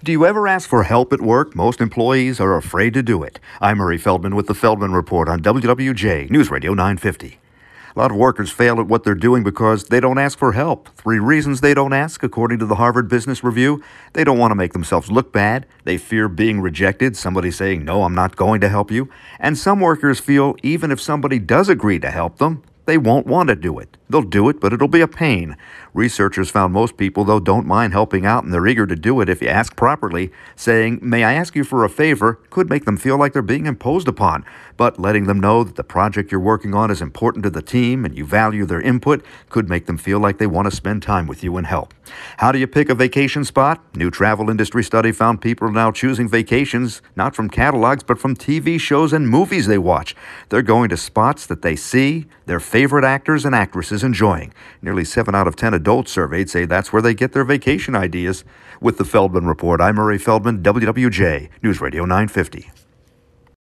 Do you ever ask for help at work? Most employees are afraid to do it. I'm Murray Feldman with the Feldman Report on WWJ News Radio 950. A lot of workers fail at what they're doing because they don't ask for help. Three reasons they don't ask, according to the Harvard Business Review. They don't want to make themselves look bad. They fear being rejected, somebody saying, No, I'm not going to help you. And some workers feel even if somebody does agree to help them, they won't want to do it. They'll do it, but it'll be a pain. Researchers found most people, though, don't mind helping out and they're eager to do it if you ask properly. Saying, May I ask you for a favor, could make them feel like they're being imposed upon. But letting them know that the project you're working on is important to the team and you value their input could make them feel like they want to spend time with you and help. How do you pick a vacation spot? New travel industry study found people are now choosing vacations not from catalogs, but from TV shows and movies they watch. They're going to spots that they see their favorite actors and actresses enjoying. Nearly 7 out of 10 adults surveyed say that's where they get their vacation ideas. With the Feldman Report, I'm Murray Feldman, WWJ, News Radio 950.